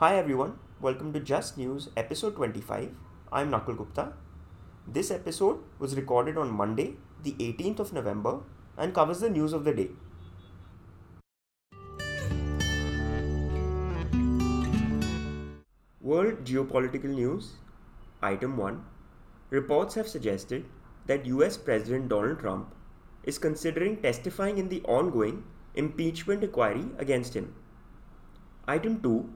Hi everyone, welcome to Just News episode 25. I'm Nakul Gupta. This episode was recorded on Monday, the 18th of November, and covers the news of the day. World geopolitical news. Item 1. Reports have suggested that US President Donald Trump is considering testifying in the ongoing impeachment inquiry against him. Item 2.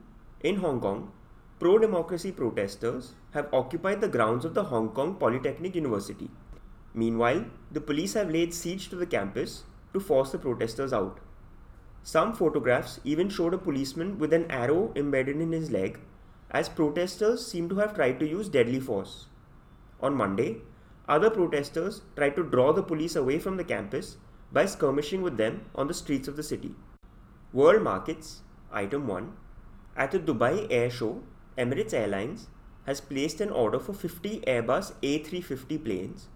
In Hong Kong, pro democracy protesters have occupied the grounds of the Hong Kong Polytechnic University. Meanwhile, the police have laid siege to the campus to force the protesters out. Some photographs even showed a policeman with an arrow embedded in his leg, as protesters seem to have tried to use deadly force. On Monday, other protesters tried to draw the police away from the campus by skirmishing with them on the streets of the city. World Markets, Item 1 At the Dubai Air Show, Emirates Airlines has placed an order for 50 Airbus A350 planes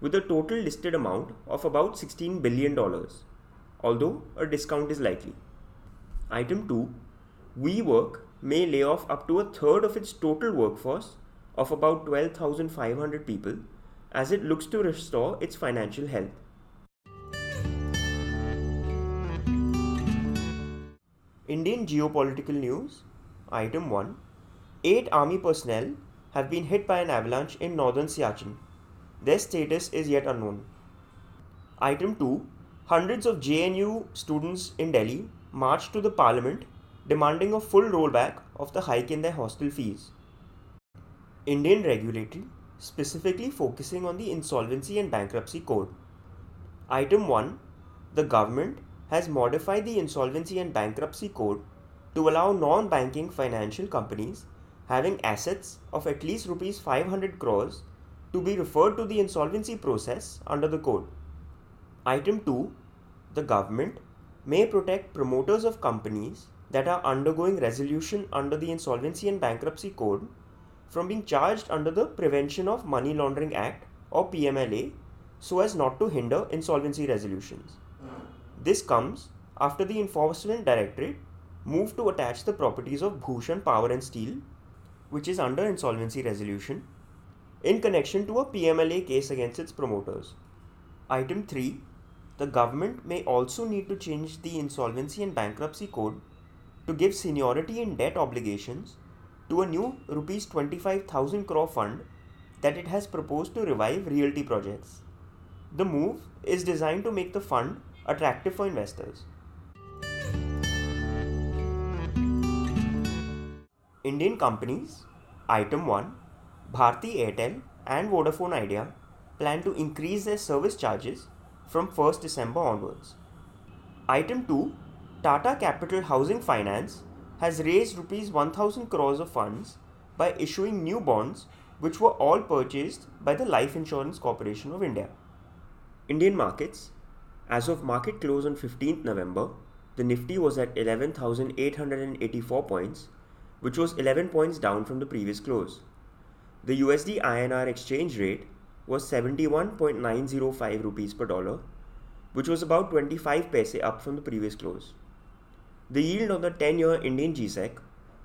with a total listed amount of about $16 billion, although a discount is likely. Item 2 WeWork may lay off up to a third of its total workforce of about 12,500 people as it looks to restore its financial health. Geopolitical news Item 1 Eight army personnel have been hit by an avalanche in northern Siachen. Their status is yet unknown. Item 2 Hundreds of JNU students in Delhi marched to the parliament demanding a full rollback of the hike in their hostel fees. Indian regulatory, specifically focusing on the Insolvency and Bankruptcy Code. Item 1 The government has modified the Insolvency and Bankruptcy Code to allow non banking financial companies having assets of at least rupees 500 crores to be referred to the insolvency process under the code. Item 2 The government may protect promoters of companies that are undergoing resolution under the Insolvency and Bankruptcy Code from being charged under the Prevention of Money Laundering Act or PMLA so as not to hinder insolvency resolutions. This comes after the Enforcement Directorate moved to attach the properties of Bhushan Power and Steel, which is under insolvency resolution, in connection to a PMLA case against its promoters. Item 3 The government may also need to change the Insolvency and Bankruptcy Code to give seniority in debt obligations to a new rupees 25000 crore fund that it has proposed to revive realty projects. The move is designed to make the fund attractive for investors. Indian companies Item 1 Bharti Airtel and Vodafone Idea plan to increase their service charges from 1st December onwards. Item 2 Tata Capital Housing Finance has raised rupees 1000 crores of funds by issuing new bonds which were all purchased by the Life Insurance Corporation of India. Indian markets as of market close on 15th November, the Nifty was at 11,884 points, which was 11 points down from the previous close. The USD INR exchange rate was 71.905 rupees per dollar, which was about 25 paise up from the previous close. The yield on the 10 year Indian GSEC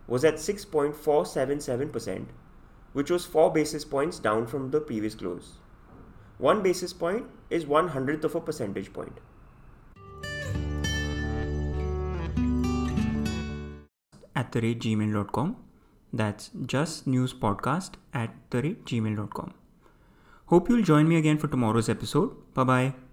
was at 6.477%, which was 4 basis points down from the previous close. 1 basis point is 1 hundredth of a percentage point. At the rate gmail.com. That's just news podcast at the rate gmail.com. Hope you'll join me again for tomorrow's episode. Bye bye.